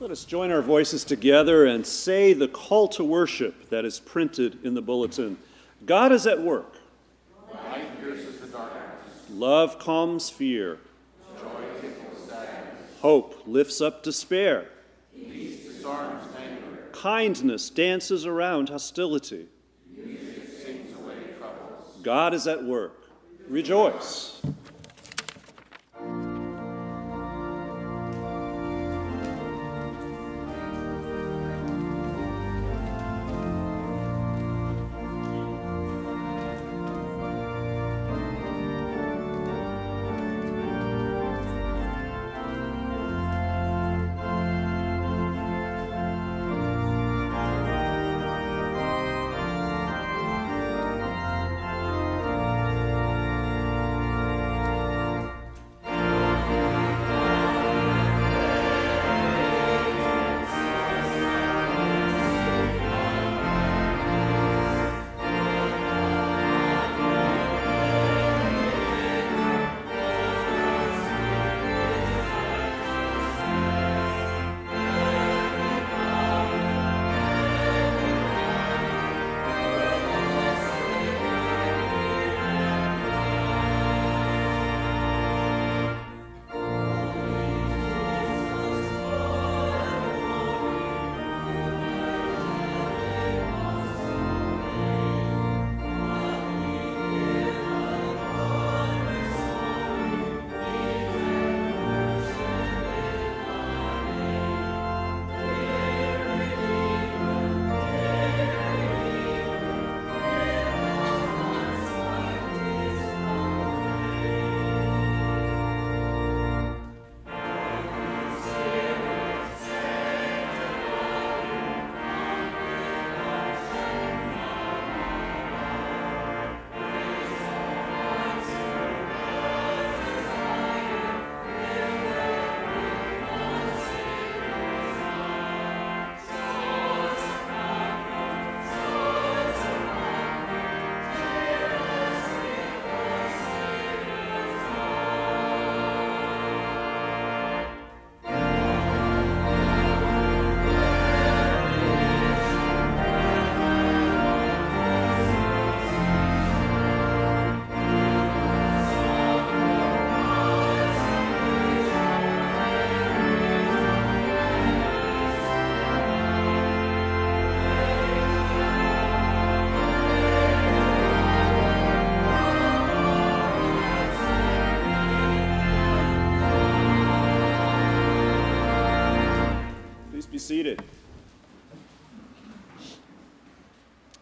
Let us join our voices together and say the call to worship that is printed in the bulletin. God is at work. Light pierces the darkness. Love calms fear. Joy tickles sadness. Hope lifts up despair. Peace disarms anger. Kindness dances around hostility. Music sings away troubles. God is at work. Rejoice.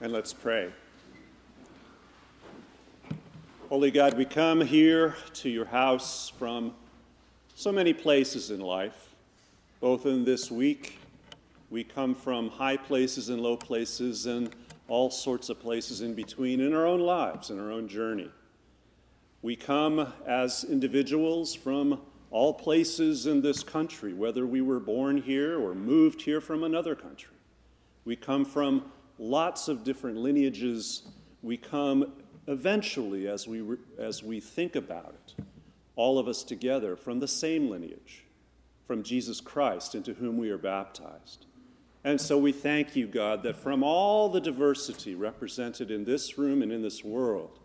And let's pray. Holy God, we come here to your house from so many places in life, both in this week. We come from high places and low places and all sorts of places in between in our own lives, in our own journey. We come as individuals from all places in this country, whether we were born here or moved here from another country. We come from lots of different lineages. We come eventually, as we, re- as we think about it, all of us together from the same lineage, from Jesus Christ, into whom we are baptized. And so we thank you, God, that from all the diversity represented in this room and in this world,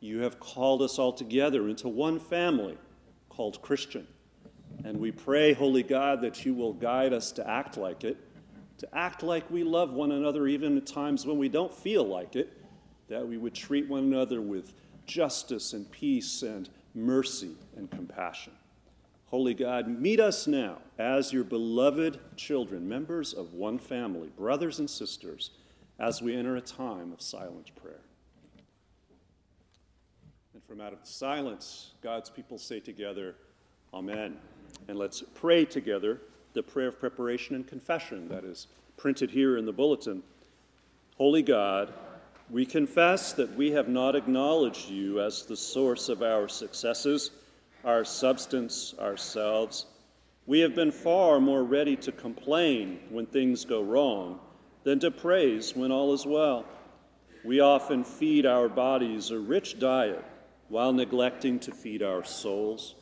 you have called us all together into one family called Christian. And we pray, Holy God, that you will guide us to act like it, to act like we love one another even at times when we don't feel like it, that we would treat one another with justice and peace and mercy and compassion. Holy God, meet us now as your beloved children, members of one family, brothers and sisters, as we enter a time of silent prayer. And from out of the silence, God's people say together, Amen. And let's pray together the prayer of preparation and confession that is printed here in the bulletin. Holy God, we confess that we have not acknowledged you as the source of our successes, our substance, ourselves. We have been far more ready to complain when things go wrong than to praise when all is well. We often feed our bodies a rich diet while neglecting to feed our souls.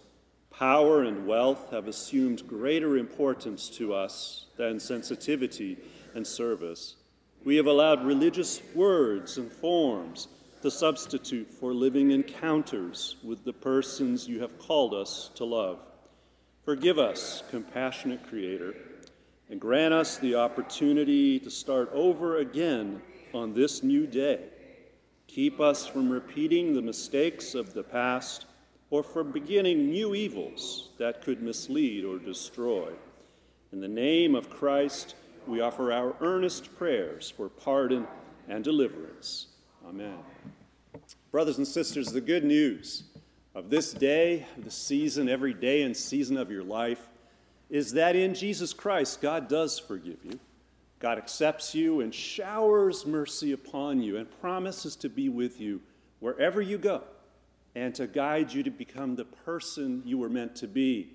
Power and wealth have assumed greater importance to us than sensitivity and service. We have allowed religious words and forms to substitute for living encounters with the persons you have called us to love. Forgive us, compassionate Creator, and grant us the opportunity to start over again on this new day. Keep us from repeating the mistakes of the past or from beginning new evils that could mislead or destroy. In the name of Christ, we offer our earnest prayers for pardon and deliverance. Amen. Brothers and sisters, the good news of this day, the season, every day and season of your life, is that in Jesus Christ, God does forgive you. God accepts you and showers mercy upon you and promises to be with you wherever you go and to guide you to become the person you were meant to be.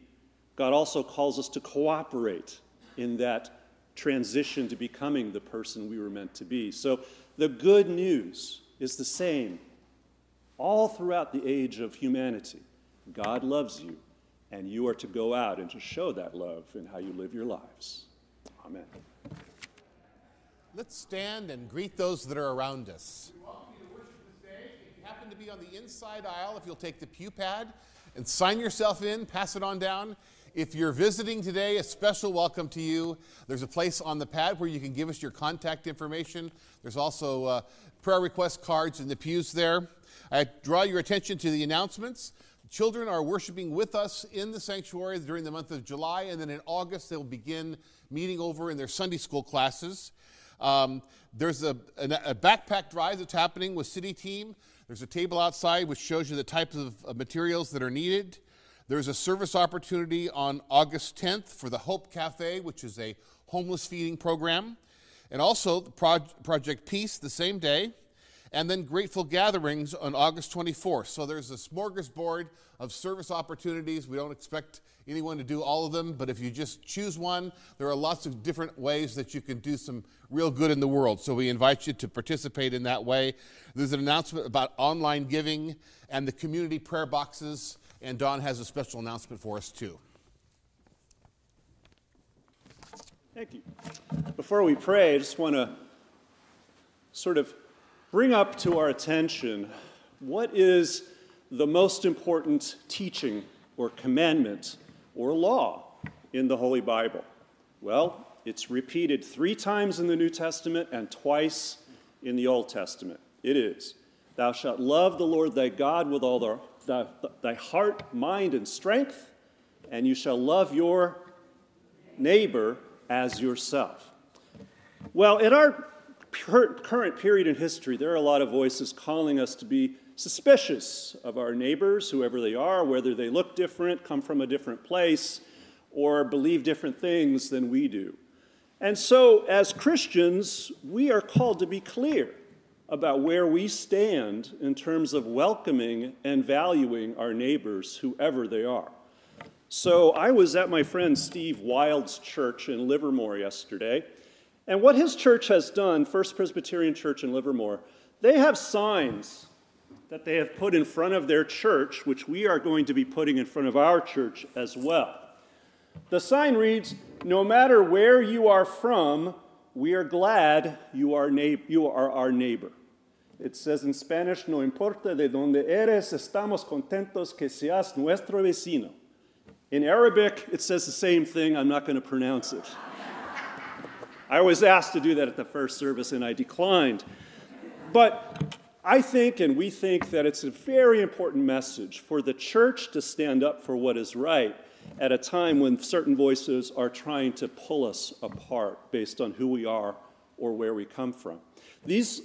God also calls us to cooperate in that transition to becoming the person we were meant to be. So the good news is the same all throughout the age of humanity. God loves you, and you are to go out and to show that love in how you live your lives. Amen. Let's stand and greet those that are around us happen to be on the inside aisle, if you'll take the pew pad and sign yourself in, pass it on down. If you're visiting today, a special welcome to you. There's a place on the pad where you can give us your contact information. There's also uh, prayer request cards in the pews there. I draw your attention to the announcements. Children are worshiping with us in the sanctuary during the month of July, and then in August they'll begin meeting over in their Sunday school classes. Um, there's a, a, a backpack drive that's happening with City Team. There's a table outside which shows you the types of, of materials that are needed. There's a service opportunity on August 10th for the Hope Cafe, which is a homeless feeding program. And also Pro- Project Peace the same day. And then Grateful Gatherings on August 24th. So there's a smorgasbord of service opportunities. We don't expect anyone to do all of them, but if you just choose one, there are lots of different ways that you can do some real good in the world. So we invite you to participate in that way. There's an announcement about online giving and the community prayer boxes, and Don has a special announcement for us too. Thank you. Before we pray, I just want to sort of bring up to our attention what is the most important teaching or commandment or law in the Holy Bible? Well, it's repeated three times in the New Testament and twice in the Old Testament. It is Thou shalt love the Lord thy God with all thy, thy heart, mind, and strength, and you shall love your neighbor as yourself. Well, in our current period in history, there are a lot of voices calling us to be suspicious of our neighbors, whoever they are, whether they look different, come from a different place, or believe different things than we do. And so, as Christians, we are called to be clear about where we stand in terms of welcoming and valuing our neighbors, whoever they are. So, I was at my friend Steve Wild's church in Livermore yesterday, and what his church has done, First Presbyterian Church in Livermore, they have signs that they have put in front of their church, which we are going to be putting in front of our church as well. The sign reads No matter where you are from, we are glad you are, na- you are our neighbor. It says in Spanish, No importa de donde eres, estamos contentos que seas nuestro vecino. In Arabic, it says the same thing. I'm not going to pronounce it. I was asked to do that at the first service and I declined. But I think and we think that it's a very important message for the church to stand up for what is right at a time when certain voices are trying to pull us apart based on who we are or where we come from. These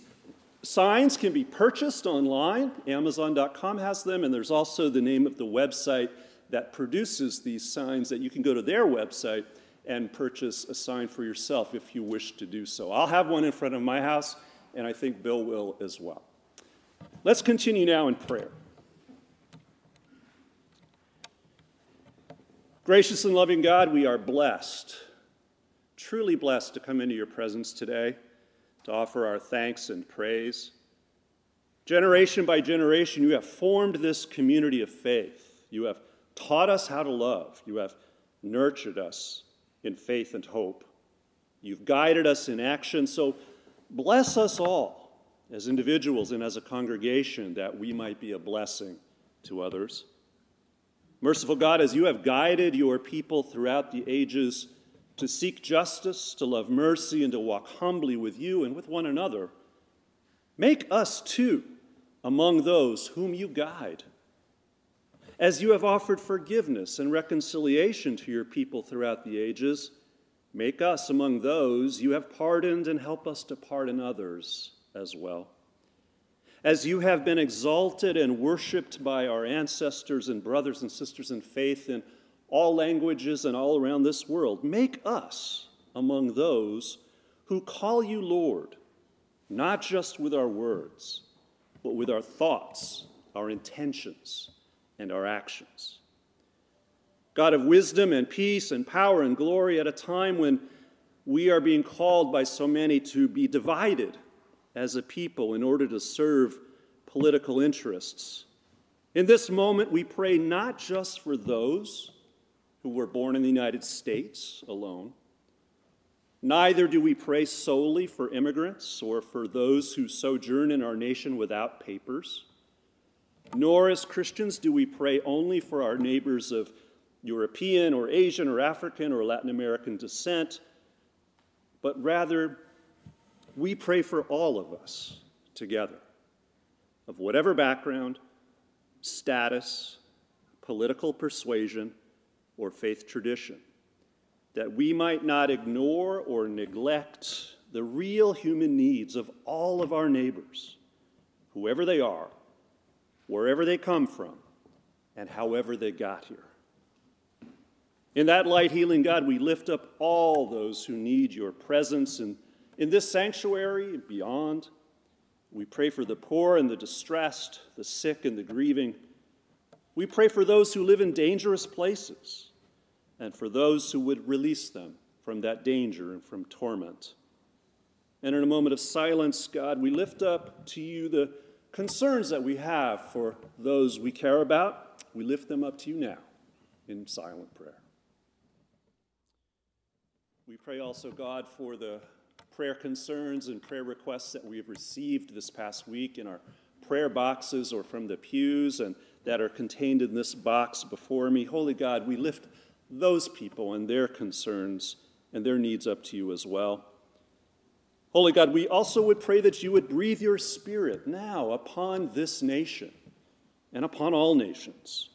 signs can be purchased online. Amazon.com has them, and there's also the name of the website that produces these signs that you can go to their website and purchase a sign for yourself if you wish to do so. I'll have one in front of my house, and I think Bill will as well. Let's continue now in prayer. Gracious and loving God, we are blessed, truly blessed to come into your presence today to offer our thanks and praise. Generation by generation, you have formed this community of faith. You have taught us how to love. You have nurtured us in faith and hope. You've guided us in action. So bless us all as individuals and as a congregation that we might be a blessing to others. Merciful God, as you have guided your people throughout the ages to seek justice, to love mercy, and to walk humbly with you and with one another, make us too among those whom you guide. As you have offered forgiveness and reconciliation to your people throughout the ages, make us among those you have pardoned and help us to pardon others as well. As you have been exalted and worshiped by our ancestors and brothers and sisters in faith in all languages and all around this world, make us among those who call you Lord, not just with our words, but with our thoughts, our intentions, and our actions. God of wisdom and peace and power and glory at a time when we are being called by so many to be divided as a people in order to serve political interests. In this moment, we pray not just for those who were born in the United States alone, neither do we pray solely for immigrants or for those who sojourn in our nation without papers, nor as Christians do we pray only for our neighbors of European or Asian or African or Latin American descent, but rather we pray for all of us together, of whatever background, status, political persuasion, or faith tradition, that we might not ignore or neglect the real human needs of all of our neighbors, whoever they are, wherever they come from, and however they got here. In that light, healing God, we lift up all those who need your presence and in this sanctuary and beyond, we pray for the poor and the distressed, the sick and the grieving. We pray for those who live in dangerous places and for those who would release them from that danger and from torment. And in a moment of silence, God, we lift up to you the concerns that we have for those we care about. We lift them up to you now in silent prayer. We pray also, God, for the prayer concerns and prayer requests that we have received this past week in our prayer boxes or from the pews and that are contained in this box before me. Holy God, we lift those people and their concerns and their needs up to you as well. Holy God, we also would pray that you would breathe your spirit now upon this nation and upon all nations.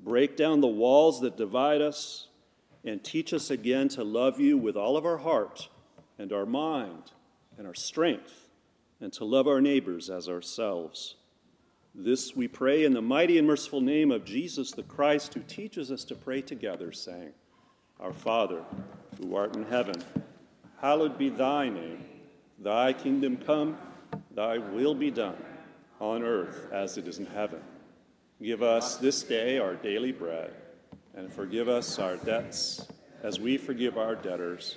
Break down the walls that divide us and teach us again to love you with all of our heart and our mind and our strength, and to love our neighbors as ourselves. This we pray in the mighty and merciful name of Jesus the Christ, who teaches us to pray together, saying, Our Father, who art in heaven, hallowed be thy name. Thy kingdom come, thy will be done, on earth as it is in heaven. Give us this day our daily bread, and forgive us our debts as we forgive our debtors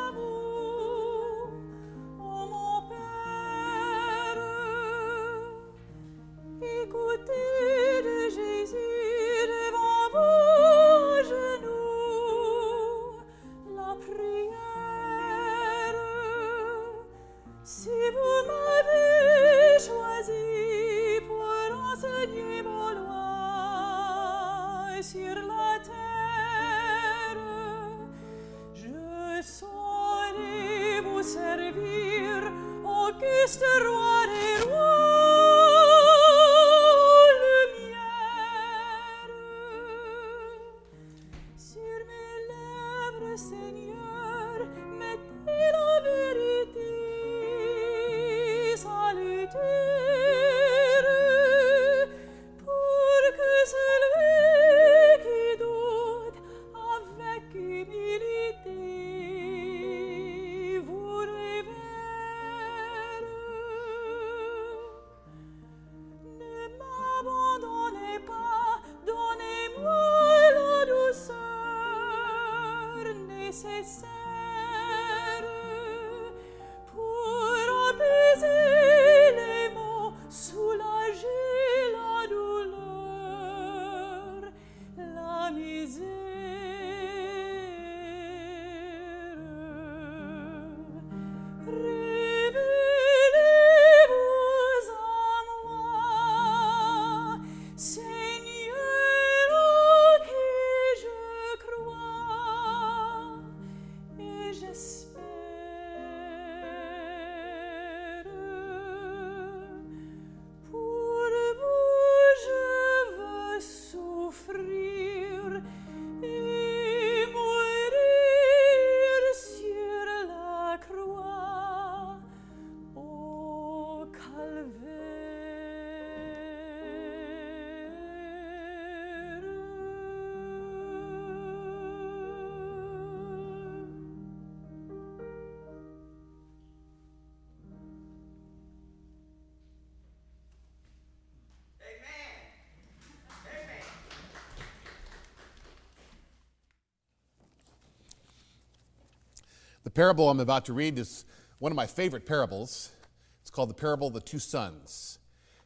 The parable I'm about to read is one of my favorite parables. It's called the parable of the two sons.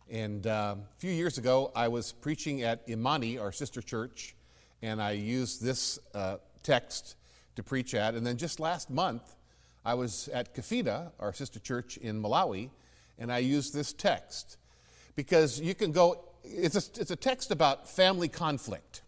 And uh, a few years ago, I was preaching at Imani, our sister church, and I used this uh, text to preach at. And then just last month, I was at Kafida, our sister church in Malawi, and I used this text because you can go, it's a, it's a text about family conflict.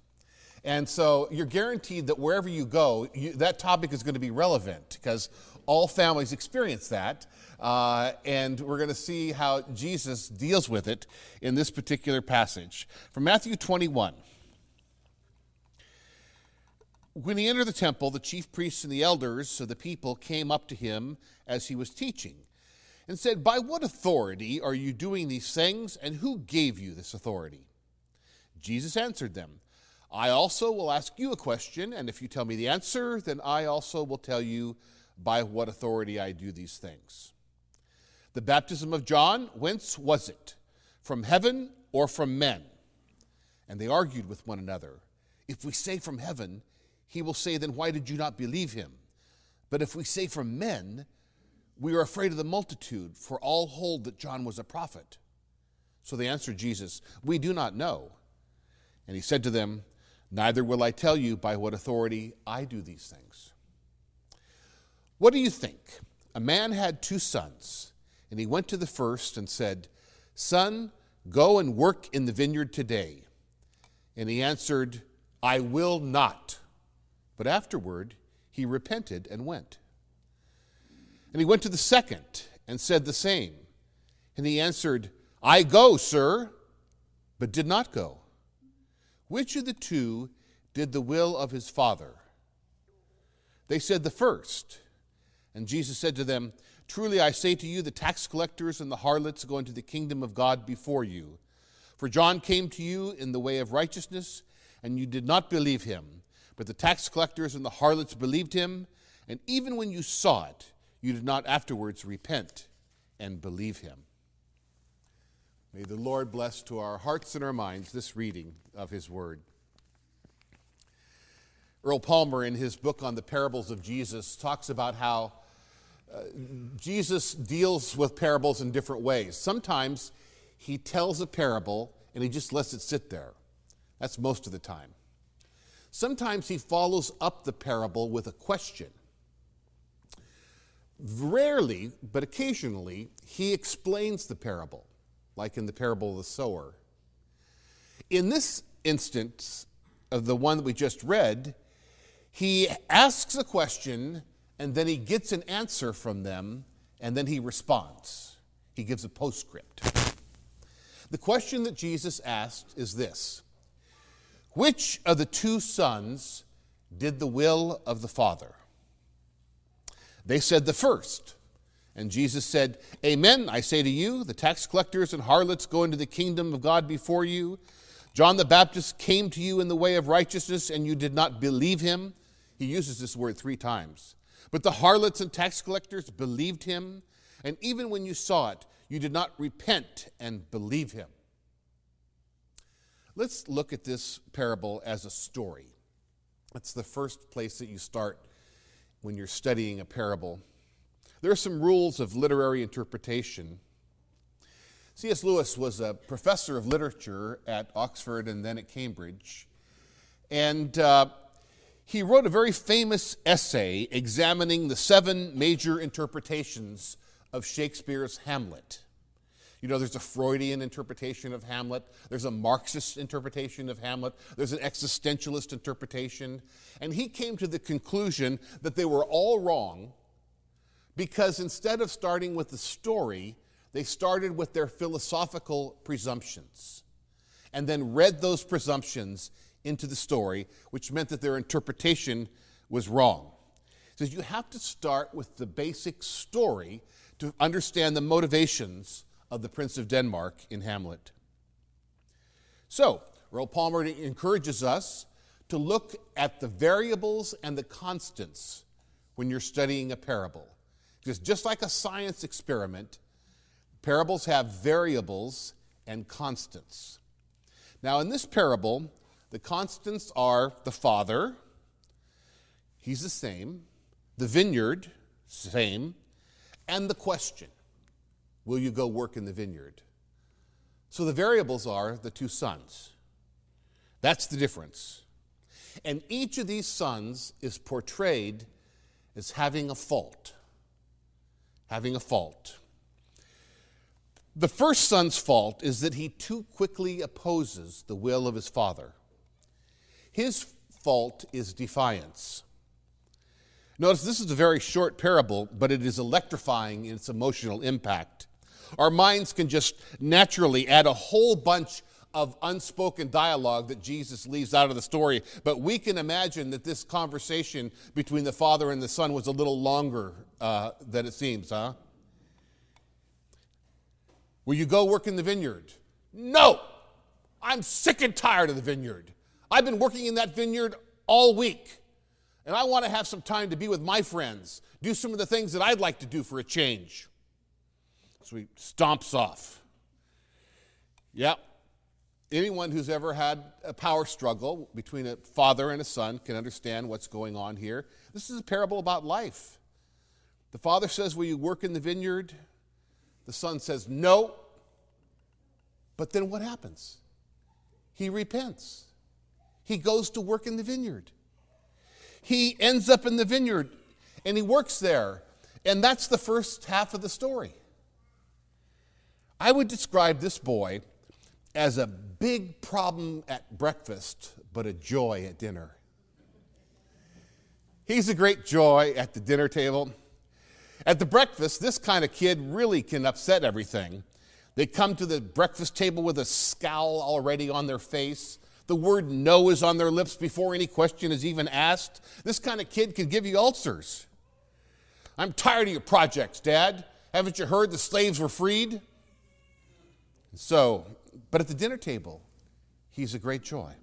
And so you're guaranteed that wherever you go, you, that topic is going to be relevant because all families experience that. Uh, and we're going to see how Jesus deals with it in this particular passage. From Matthew 21. When he entered the temple, the chief priests and the elders of the people came up to him as he was teaching and said, By what authority are you doing these things, and who gave you this authority? Jesus answered them, I also will ask you a question, and if you tell me the answer, then I also will tell you by what authority I do these things. The baptism of John, whence was it? From heaven or from men? And they argued with one another. If we say from heaven, he will say, Then why did you not believe him? But if we say from men, we are afraid of the multitude, for all hold that John was a prophet. So they answered Jesus, We do not know. And he said to them, Neither will I tell you by what authority I do these things. What do you think? A man had two sons, and he went to the first and said, Son, go and work in the vineyard today. And he answered, I will not. But afterward he repented and went. And he went to the second and said the same. And he answered, I go, sir, but did not go. Which of the two did the will of his father? They said, The first. And Jesus said to them, Truly I say to you, the tax collectors and the harlots go into the kingdom of God before you. For John came to you in the way of righteousness, and you did not believe him. But the tax collectors and the harlots believed him, and even when you saw it, you did not afterwards repent and believe him. May the Lord bless to our hearts and our minds this reading of his word. Earl Palmer, in his book on the parables of Jesus, talks about how uh, Jesus deals with parables in different ways. Sometimes he tells a parable and he just lets it sit there. That's most of the time. Sometimes he follows up the parable with a question. Rarely, but occasionally, he explains the parable, like in the parable of the sower. In this instance of the one that we just read, he asks a question and then he gets an answer from them and then he responds. He gives a postscript. The question that Jesus asked is this Which of the two sons did the will of the Father? They said, The first. And Jesus said, Amen, I say to you, the tax collectors and harlots go into the kingdom of God before you. John the Baptist came to you in the way of righteousness, and you did not believe him. He uses this word three times. But the harlots and tax collectors believed him, and even when you saw it, you did not repent and believe him. Let's look at this parable as a story. That's the first place that you start when you're studying a parable. There are some rules of literary interpretation. C.S. Lewis was a professor of literature at Oxford and then at Cambridge. And uh, he wrote a very famous essay examining the seven major interpretations of Shakespeare's Hamlet. You know, there's a Freudian interpretation of Hamlet, there's a Marxist interpretation of Hamlet, there's an existentialist interpretation. And he came to the conclusion that they were all wrong because instead of starting with the story, they started with their philosophical presumptions and then read those presumptions into the story, which meant that their interpretation was wrong. So you have to start with the basic story to understand the motivations of the Prince of Denmark in Hamlet. So, Earl Palmer encourages us to look at the variables and the constants when you're studying a parable. Because just like a science experiment, parables have variables and constants. Now, in this parable, the constants are the Father, He's the same, the vineyard, same, and the question Will you go work in the vineyard? So the variables are the two sons. That's the difference. And each of these sons is portrayed as having a fault. Having a fault. The first son's fault is that he too quickly opposes the will of his father. His fault is defiance. Notice this is a very short parable, but it is electrifying in its emotional impact. Our minds can just naturally add a whole bunch of unspoken dialogue that Jesus leaves out of the story, but we can imagine that this conversation between the father and the son was a little longer uh, than it seems, huh? Will you go work in the vineyard? No! I'm sick and tired of the vineyard. I've been working in that vineyard all week, and I want to have some time to be with my friends, do some of the things that I'd like to do for a change. So he stomps off. Yep. Anyone who's ever had a power struggle between a father and a son can understand what's going on here. This is a parable about life. The father says, Will you work in the vineyard? The son says, No. But then what happens? He repents. He goes to work in the vineyard. He ends up in the vineyard and he works there. And that's the first half of the story. I would describe this boy as a big problem at breakfast, but a joy at dinner. He's a great joy at the dinner table. At the breakfast, this kind of kid really can upset everything. They come to the breakfast table with a scowl already on their face. The word no is on their lips before any question is even asked. This kind of kid can give you ulcers. I'm tired of your projects, Dad. Haven't you heard the slaves were freed? So, but at the dinner table, he's a great joy.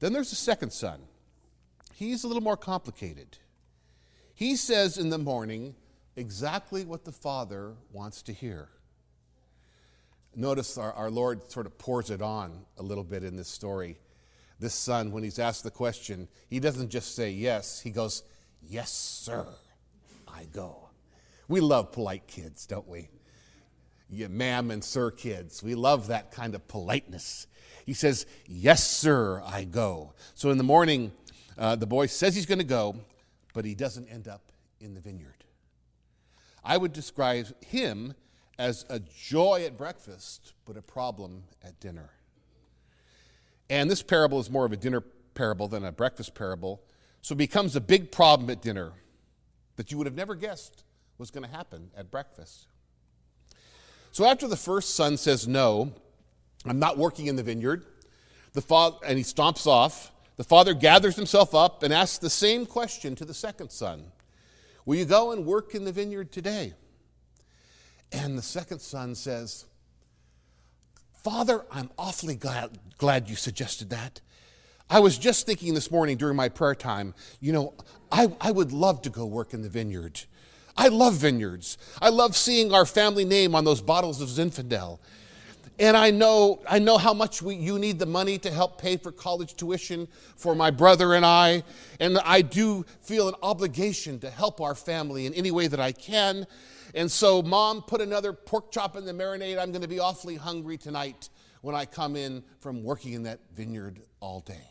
Then there's the second son. He's a little more complicated. He says in the morning exactly what the father wants to hear. Notice our, our Lord sort of pours it on a little bit in this story. This son, when he's asked the question, he doesn't just say yes, he goes, Yes, sir, I go. We love polite kids, don't we? You ma'am and sir kids. We love that kind of politeness. He says, Yes, sir, I go. So in the morning, uh, the boy says he's going to go, but he doesn't end up in the vineyard. I would describe him as a joy at breakfast, but a problem at dinner. And this parable is more of a dinner parable than a breakfast parable, so it becomes a big problem at dinner that you would have never guessed was going to happen at breakfast. So after the first son says, No, I'm not working in the vineyard, the father, and he stomps off, the father gathers himself up and asks the same question to the second son Will you go and work in the vineyard today? And the second son says, Father, I'm awfully glad, glad you suggested that. I was just thinking this morning during my prayer time, you know, I, I would love to go work in the vineyard. I love vineyards. I love seeing our family name on those bottles of Zinfandel. And I know, I know how much we, you need the money to help pay for college tuition for my brother and I. And I do feel an obligation to help our family in any way that I can. And so, Mom, put another pork chop in the marinade. I'm going to be awfully hungry tonight when I come in from working in that vineyard all day.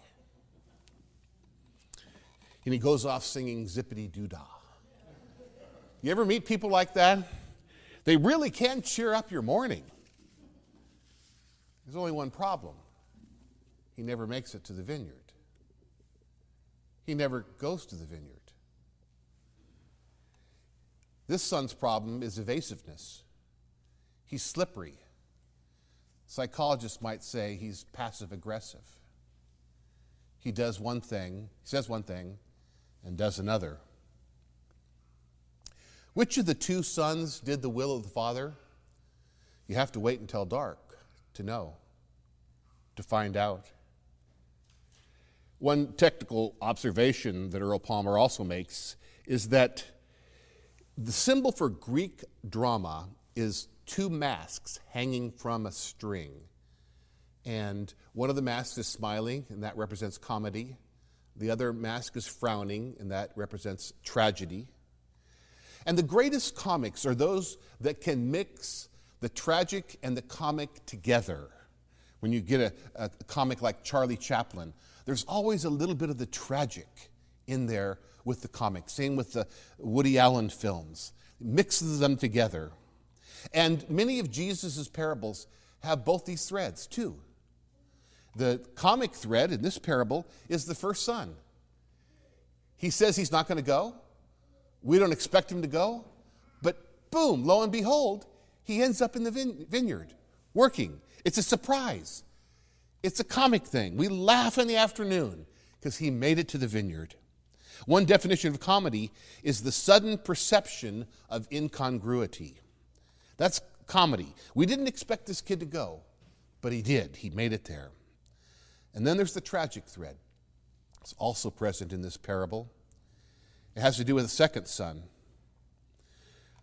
And he goes off singing Zippity Doo Dah. You ever meet people like that? They really can cheer up your morning. There's only one problem he never makes it to the vineyard, he never goes to the vineyard. This son's problem is evasiveness. He's slippery. Psychologists might say he's passive aggressive. He does one thing, he says one thing, and does another. Which of the two sons did the will of the Father? You have to wait until dark to know, to find out. One technical observation that Earl Palmer also makes is that the symbol for Greek drama is two masks hanging from a string. And one of the masks is smiling, and that represents comedy. The other mask is frowning, and that represents tragedy. And the greatest comics are those that can mix the tragic and the comic together. When you get a, a, comic like Charlie Chaplin, there's always a little bit of the tragic in there with the comic. Same with the Woody Allen films. mixes them together. And many of Jesus' parables have both these threads, too. The comic thread in this parable is the first son. He says he's not going to go. We don't expect him to go. But boom, lo and behold, he ends up in the vineyard working. It's a surprise. It's a comic thing. We laugh in the afternoon because he made it to the vineyard. One definition of comedy is the sudden perception of incongruity. That's comedy. We didn't expect this kid to go, but he did. He made it there. And then there's the tragic thread. It's also present in this parable. It has to do with the second son.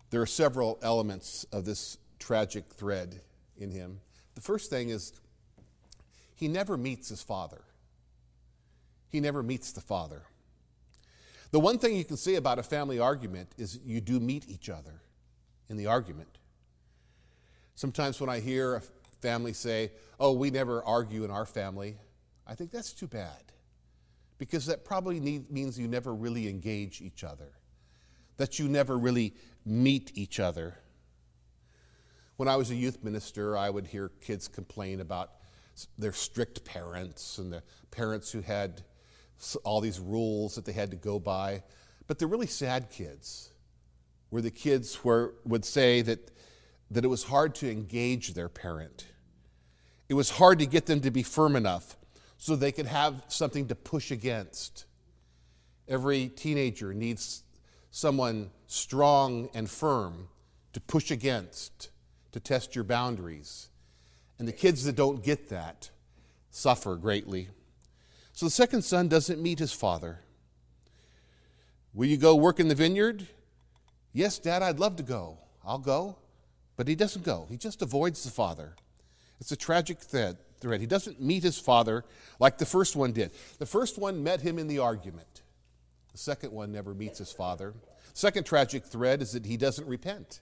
There are several elements of this tragic thread in him. The first thing is he never meets his father. He never meets the father. The one thing you can say about a family argument is you do meet each other in the argument. Sometimes when I hear a family say, Oh, we never argue in our family, I think that's too bad because that probably need, means you never really engage each other, that you never really meet each other. When I was a youth minister, I would hear kids complain about their strict parents and the parents who had all these rules that they had to go by. But the really sad kids were the kids who would say that, that it was hard to engage their parent. It was hard to get them to be firm enough so they could have something to push against. Every teenager needs someone strong and firm to push against, to test your boundaries. And the kids that don't get that suffer greatly. So the second son doesn't meet his father. Will you go work in the vineyard? Yes, Dad, I'd love to go. I'll go. But he doesn't go, he just avoids the father. It's a tragic thread. He doesn't meet his father like the first one did. The first one met him in the argument, the second one never meets his father. Second tragic thread is that he doesn't repent.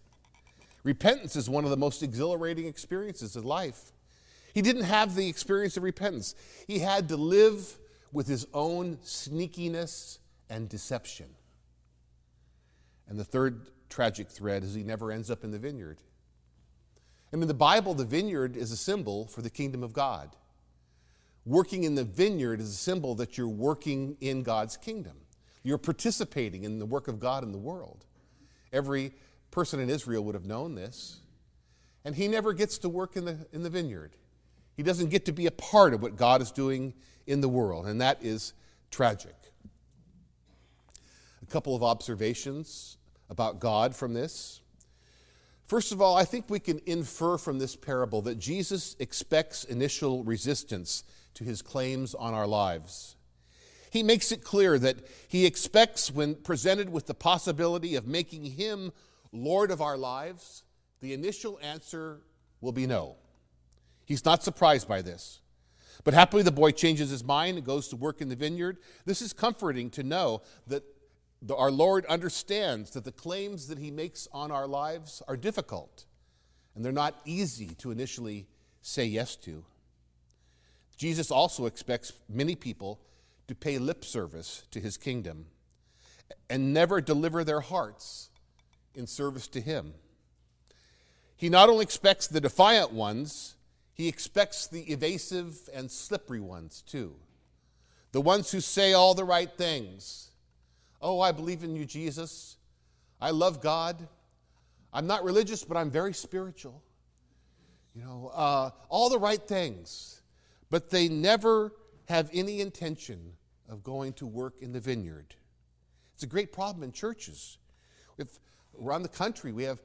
Repentance is one of the most exhilarating experiences in life. He didn't have the experience of repentance, he had to live with his own sneakiness and deception. And the third tragic thread is he never ends up in the vineyard. And in the Bible, the vineyard is a symbol for the kingdom of God. Working in the vineyard is a symbol that you're working in God's kingdom. You're participating in the work of God in the world. Every person in Israel would have known this. And he never gets to work in the, in the vineyard. He doesn't get to be a part of what God is doing in the world, and that is tragic. A couple of observations about God from this. First of all, I think we can infer from this parable that Jesus expects initial resistance to his claims on our lives. He makes it clear that he expects, when presented with the possibility of making him Lord of our lives, the initial answer will be no. He's not surprised by this. But happily, the boy changes his mind and goes to work in the vineyard. This is comforting to know that the, our Lord understands that the claims that He makes on our lives are difficult and they're not easy to initially say yes to. Jesus also expects many people to pay lip service to His kingdom and never deliver their hearts in service to Him. He not only expects the defiant ones, he expects the evasive and slippery ones too. The ones who say all the right things Oh, I believe in you, Jesus. I love God. I'm not religious, but I'm very spiritual. You know, uh, all the right things, but they never have any intention of going to work in the vineyard. It's a great problem in churches. If around the country, we have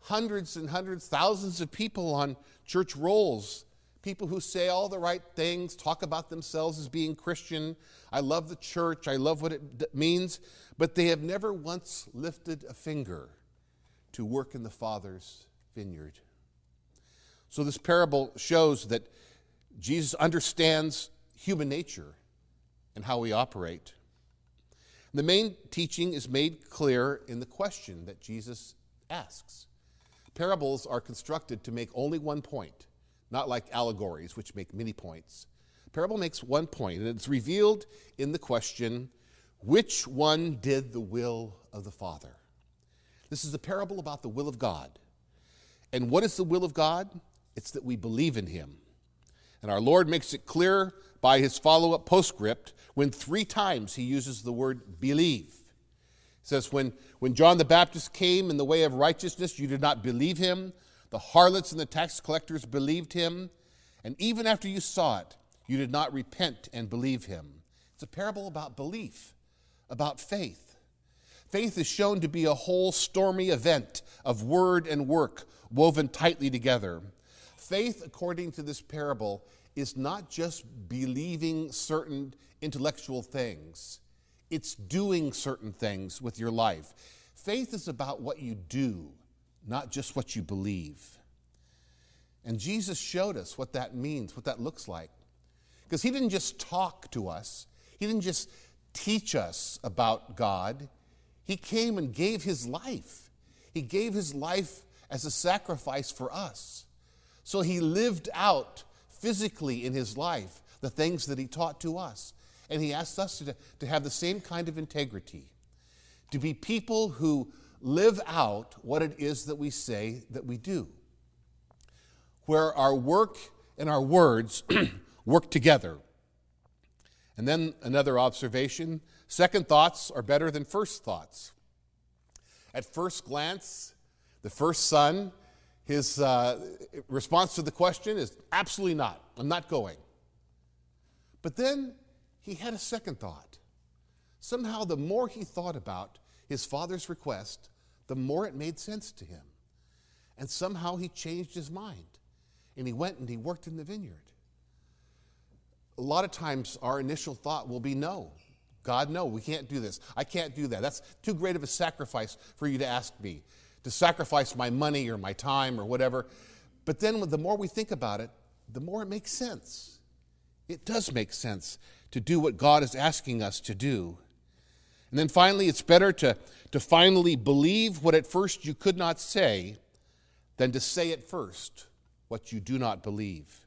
hundreds and hundreds, thousands of people on church rolls people who say all the right things, talk about themselves as being Christian. I love the church, I love what it means, but they have never once lifted a finger to work in the Father's vineyard. So, this parable shows that Jesus understands human nature and how we operate. The main teaching is made clear in the question that Jesus asks. Parables are constructed to make only one point, not like allegories, which make many points. Parable makes one point, and it's revealed in the question which one did the will of the Father? This is a parable about the will of God. And what is the will of God? It's that we believe in Him. And our Lord makes it clear by his follow up postscript when three times he uses the word believe. He says, when, when John the Baptist came in the way of righteousness, you did not believe him. The harlots and the tax collectors believed him. And even after you saw it, you did not repent and believe him. It's a parable about belief, about faith. Faith is shown to be a whole stormy event of word and work woven tightly together. Faith, according to this parable, is not just believing certain intellectual things, it's doing certain things with your life. Faith is about what you do, not just what you believe. And Jesus showed us what that means, what that looks like. Because he didn't just talk to us, he didn't just teach us about God, he came and gave his life. He gave his life as a sacrifice for us. So he lived out physically in his life the things that he taught to us. And he asked us to, to have the same kind of integrity, to be people who live out what it is that we say that we do, where our work and our words work together. And then another observation second thoughts are better than first thoughts. At first glance, the first son his uh, response to the question is absolutely not. I'm not going. But then he had a second thought. Somehow, the more he thought about his father's request, the more it made sense to him. And somehow he changed his mind and he went and he worked in the vineyard. A lot of times, our initial thought will be no. God, no, we can't do this. I can't do that. That's too great of a sacrifice for you to ask me to sacrifice my money or my time or whatever. But then the more we think about it, the more it makes sense. It does make sense to do what God is asking us to do. And then finally, it's better to, to finally believe what at first you could not say than to say at first what you do not believe.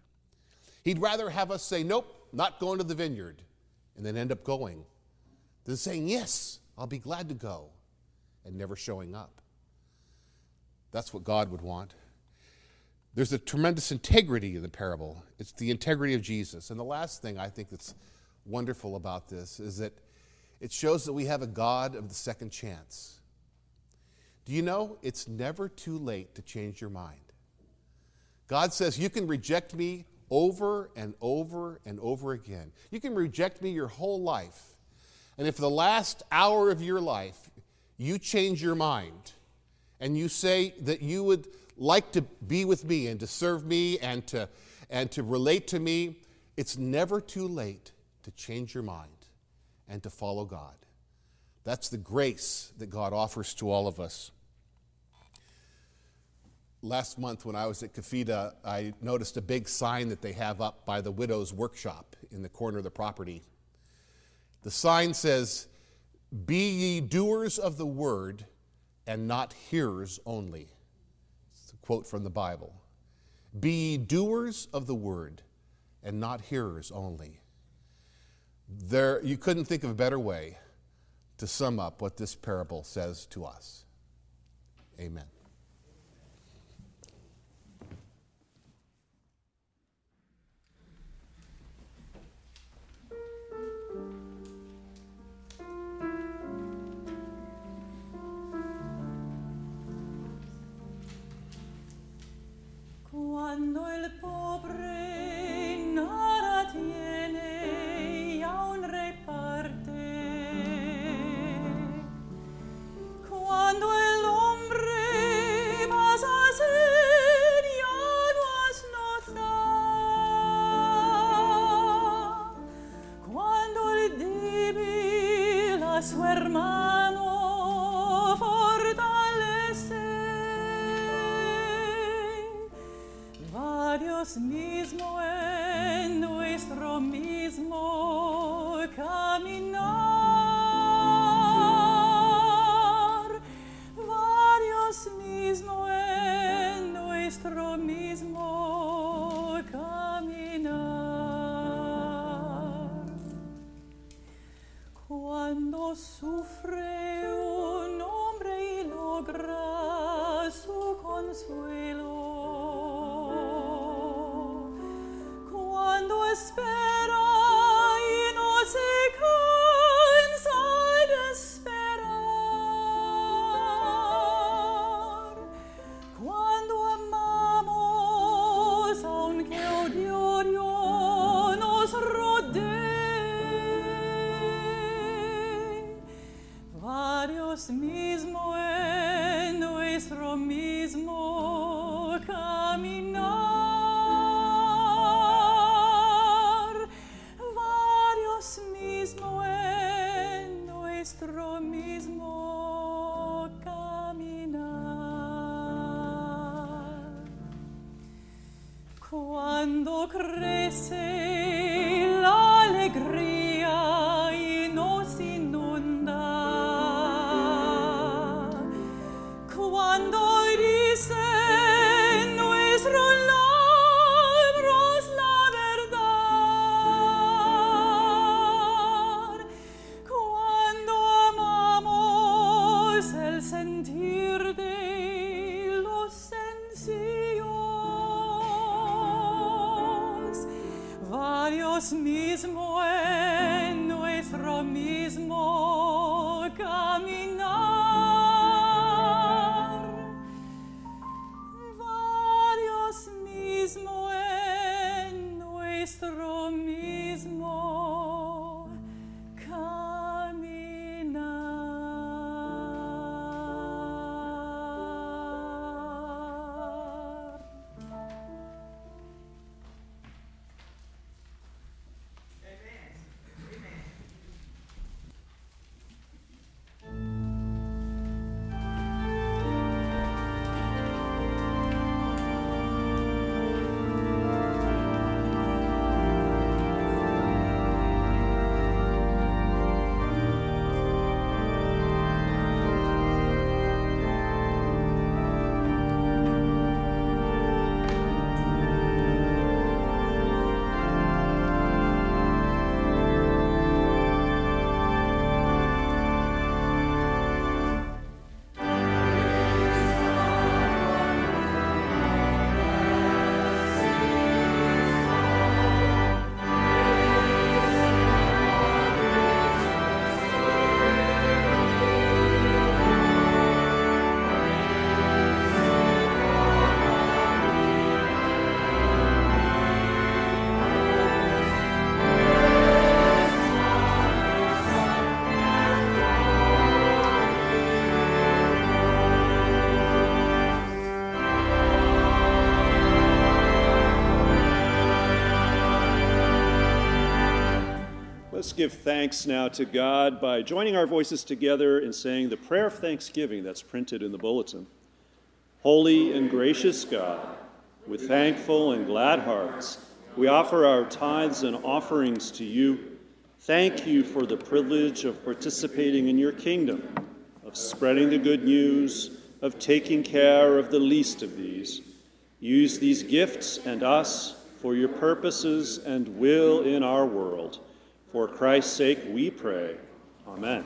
He'd rather have us say, Nope, not going to the vineyard, and then end up going, than saying, Yes, I'll be glad to go, and never showing up. That's what God would want. There's a tremendous integrity in the parable. It's the integrity of Jesus. And the last thing I think that's wonderful about this is that it shows that we have a God of the second chance. Do you know it's never too late to change your mind? God says you can reject me over and over and over again. You can reject me your whole life. And if the last hour of your life you change your mind, and you say that you would like to be with me and to serve me and to, and to relate to me, it's never too late to change your mind and to follow God. That's the grace that God offers to all of us. Last month, when I was at Kafida, I noticed a big sign that they have up by the widow's workshop in the corner of the property. The sign says, Be ye doers of the word and not hearers only. It's a quote from the Bible. Be ye doers of the word and not hearers only. There, you couldn't think of a better way to sum up what this parable says to us. Amen. Quando il despair. Let's give thanks now to God by joining our voices together in saying the prayer of thanksgiving that's printed in the bulletin. Holy and gracious God, with thankful and glad hearts, we offer our tithes and offerings to you. Thank you for the privilege of participating in your kingdom, of spreading the good news, of taking care of the least of these. Use these gifts and us for your purposes and will in our world. For Christ's sake we pray. Amen.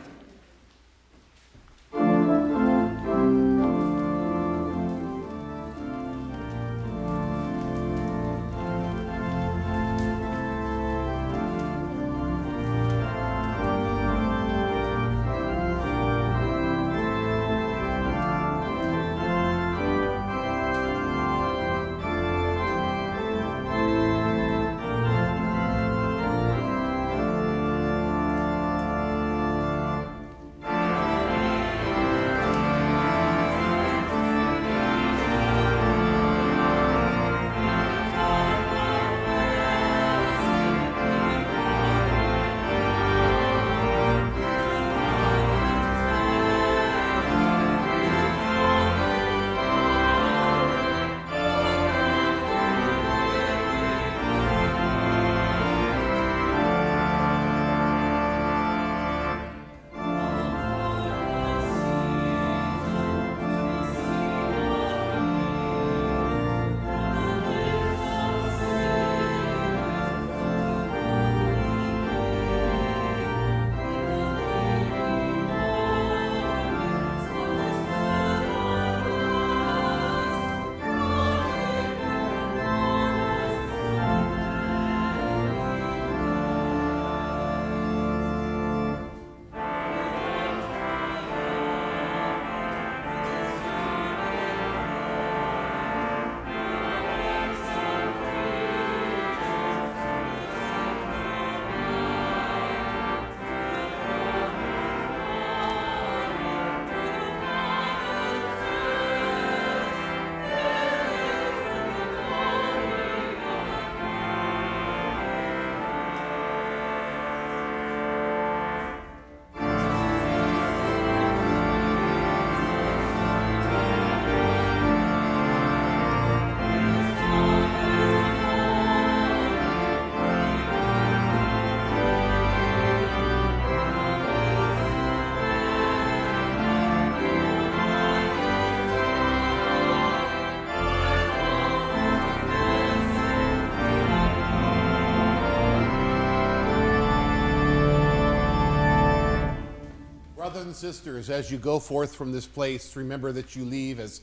Brothers and sisters, as you go forth from this place, remember that you leave as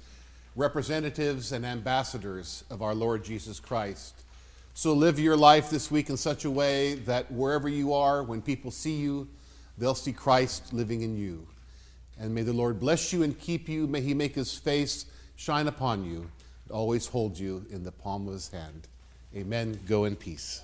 representatives and ambassadors of our Lord Jesus Christ. So live your life this week in such a way that wherever you are, when people see you, they'll see Christ living in you. And may the Lord bless you and keep you. May he make his face shine upon you and always hold you in the palm of his hand. Amen. Go in peace.